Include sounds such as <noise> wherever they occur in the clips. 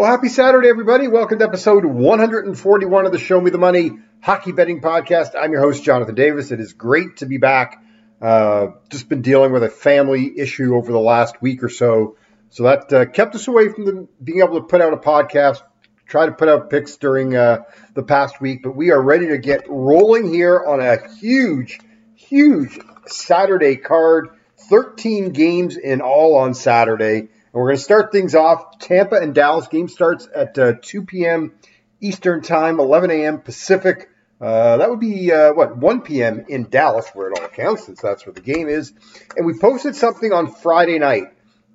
Well, happy Saturday, everybody. Welcome to episode 141 of the Show Me the Money Hockey Betting Podcast. I'm your host, Jonathan Davis. It is great to be back. Uh, just been dealing with a family issue over the last week or so. So that uh, kept us away from the, being able to put out a podcast, try to put out picks during uh, the past week. But we are ready to get rolling here on a huge, huge Saturday card. 13 games in all on Saturday. And we're going to start things off. Tampa and Dallas game starts at uh, 2 p.m. Eastern Time, 11 a.m. Pacific. Uh, that would be, uh, what, 1 p.m. in Dallas, where it all counts, since that's where the game is. And we posted something on Friday night.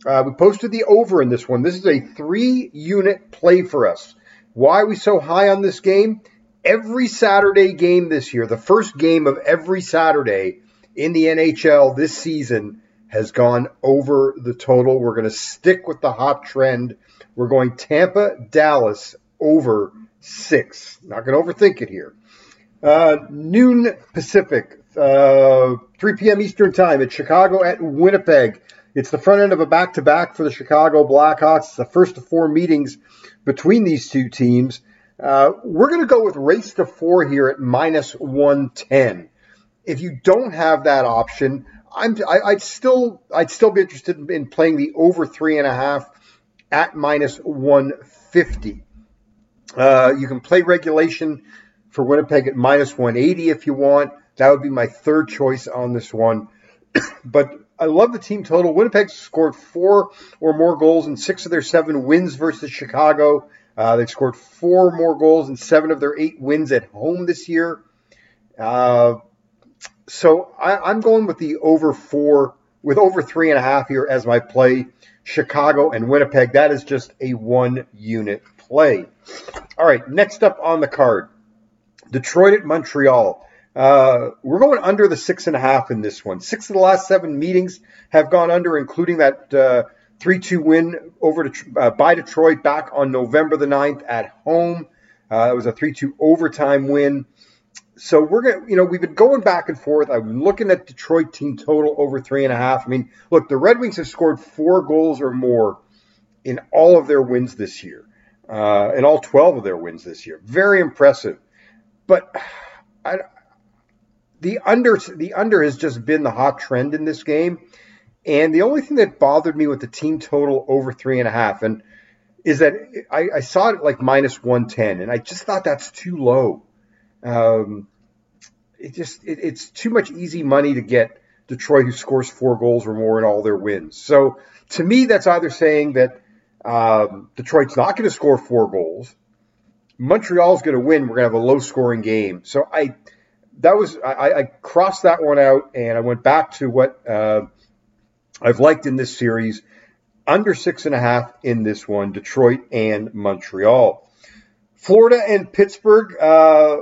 Uh, we posted the over in this one. This is a three unit play for us. Why are we so high on this game? Every Saturday game this year, the first game of every Saturday in the NHL this season, has gone over the total. We're going to stick with the hot trend. We're going Tampa, Dallas over six. Not going to overthink it here. Uh, noon Pacific, uh, 3 p.m. Eastern Time at Chicago at Winnipeg. It's the front end of a back to back for the Chicago Blackhawks. It's the first of four meetings between these two teams. Uh, we're going to go with race to four here at minus 110. If you don't have that option, I'm I, would still I'd still be interested in playing the over three and a half at minus 150. Uh, you can play regulation for Winnipeg at minus 180 if you want. That would be my third choice on this one. <coughs> but I love the team total. Winnipeg scored four or more goals in six of their seven wins versus Chicago. Uh, they've scored four more goals in seven of their eight wins at home this year. Uh, so I, am going with the over four, with over three and a half here as my play. Chicago and Winnipeg. That is just a one unit play. All right, next up on the card Detroit at Montreal. Uh, we're going under the six and a half in this one. Six of the last seven meetings have gone under, including that uh, 3 2 win over to, uh, by Detroit back on November the 9th at home. Uh, it was a 3 2 overtime win so we're gonna, you know, we've been going back and forth. I'm looking at Detroit team total over three and a half. I mean, look, the Red Wings have scored four goals or more in all of their wins this year, uh, in all 12 of their wins this year. Very impressive. But I, the under, the under has just been the hot trend in this game. And the only thing that bothered me with the team total over three and a half, and is that I, I saw it like minus 110, and I just thought that's too low. Um, it just it, it's too much easy money to get Detroit, who scores four goals or more in all their wins. So to me, that's either saying that um, Detroit's not going to score four goals, Montreal's going to win. We're going to have a low scoring game. So I that was I, I, crossed that one out and I went back to what uh, I've liked in this series under six and a half in this one, Detroit and Montreal. Florida and Pittsburgh. Uh,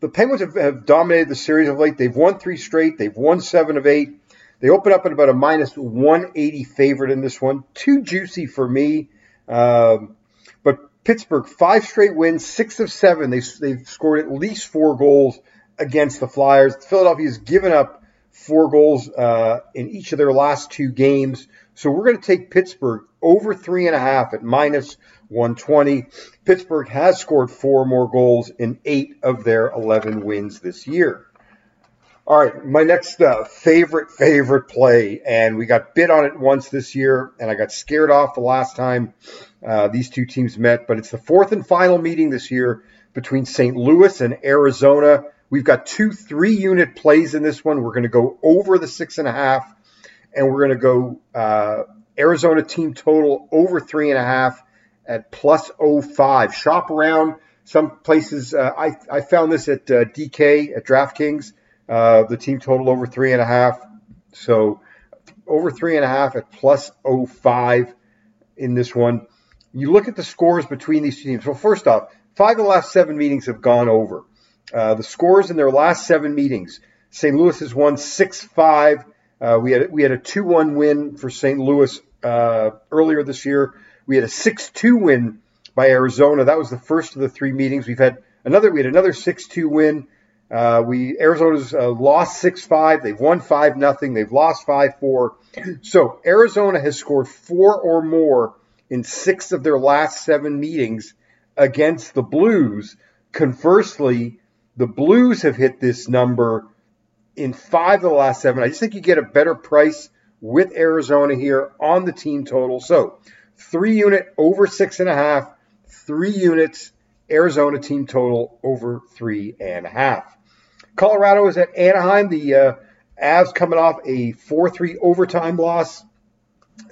the Penguins have, have, dominated the series of late. They've won three straight. They've won seven of eight. They open up at about a minus 180 favorite in this one. Too juicy for me. Um, but Pittsburgh, five straight wins, six of seven. They, they've scored at least four goals against the Flyers. Philadelphia's given up four goals uh, in each of their last two games. So we're going to take Pittsburgh over three and a half at minus 120. Pittsburgh has scored four more goals in eight of their 11 wins this year. All right, my next uh, favorite, favorite play, and we got bit on it once this year, and I got scared off the last time uh, these two teams met, but it's the fourth and final meeting this year between St. Louis and Arizona. We've got two three unit plays in this one. We're going to go over the six and a half, and we're going to go uh, Arizona team total over three and a half at plus 05. Shop around some places. Uh, I, I found this at uh, DK at DraftKings. Uh, the team total over three and a half. So over three and a half at plus 05 in this one. You look at the scores between these teams. Well, first off, five of the last seven meetings have gone over. Uh, the scores in their last seven meetings. St. Louis has won 6 5. Uh, we had we had a 2 1 win for St. Louis uh, earlier this year. We had a 6-2 win by Arizona. That was the first of the three meetings. We've had another. We had another 6-2 win. Uh, we Arizona's uh, lost 6-5. They've won 5 nothing. They've lost 5-4. So Arizona has scored four or more in six of their last seven meetings against the Blues. Conversely, the Blues have hit this number in five of the last seven. I just think you get a better price with Arizona here on the team total. So three unit over six and a half, three units Arizona team total over three and a half. Colorado is at Anaheim. The uh, Avs coming off a 4 3 overtime loss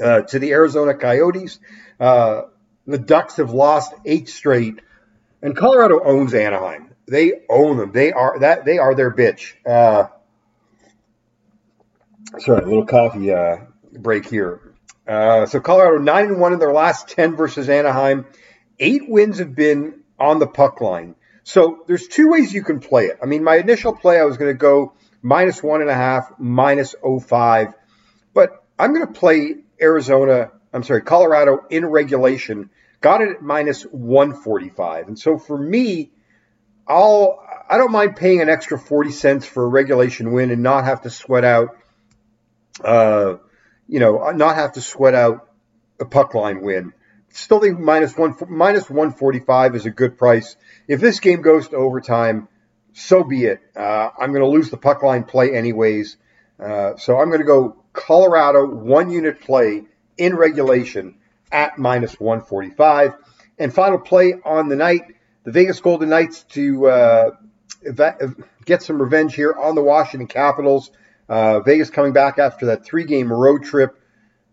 uh, to the Arizona Coyotes. Uh, the Ducks have lost eight straight, and Colorado owns Anaheim. They own them. They are that. They are their bitch. Uh, sorry, a little coffee uh, break here. Uh, so Colorado nine and one in their last ten versus Anaheim. Eight wins have been on the puck line. So there's two ways you can play it. I mean, my initial play I was going to go minus one and a half, minus oh five, but I'm going to play Arizona. I'm sorry, Colorado in regulation. Got it at minus 145, and so for me, I'll I don't mind paying an extra 40 cents for a regulation win and not have to sweat out uh, you know, not have to sweat out a puck line win. Still think minus one minus one forty five is a good price. If this game goes to overtime, so be it. Uh, I'm going to lose the puck line play anyways, uh, so I'm going to go Colorado one unit play in regulation at minus one forty five. And final play on the night, the Vegas Golden Knights to uh, get some revenge here on the Washington Capitals. Uh, Vegas coming back after that three-game road trip.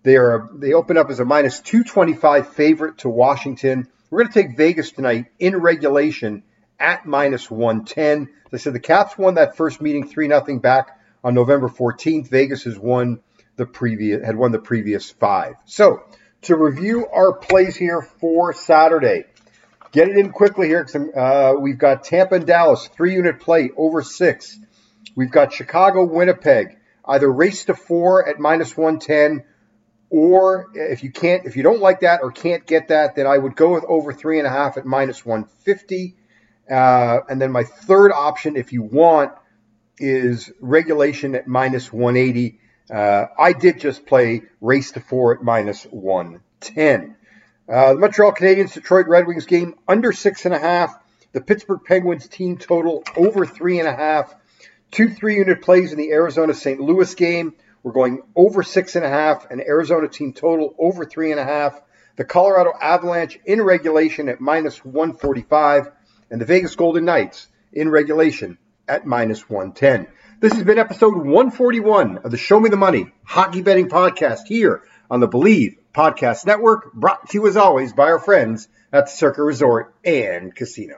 They are they open up as a minus 225 favorite to Washington. We're going to take Vegas tonight in regulation at minus 110. As I said, the Caps won that first meeting 3 0 back on November 14th. Vegas has won the previous had won the previous five. So to review our plays here for Saturday, get it in quickly here. Uh, we've got Tampa and Dallas three unit play over six. We've got Chicago, Winnipeg, either race to four at minus 110, or if you can't, if you don't like that or can't get that, then I would go with over three and a half at minus 150. Uh, and then my third option, if you want, is regulation at minus 180. Uh, I did just play race to four at minus 110. Uh, the Montreal Canadiens Detroit Red Wings game under six and a half. The Pittsburgh Penguins team total over three and a half. Two three unit plays in the Arizona St. Louis game. We're going over six and a half, and Arizona team total over three and a half. The Colorado Avalanche in regulation at minus 145, and the Vegas Golden Knights in regulation at minus 110. This has been episode 141 of the Show Me the Money Hockey Betting Podcast here on the Believe Podcast Network, brought to you as always by our friends at the Circa Resort and Casino.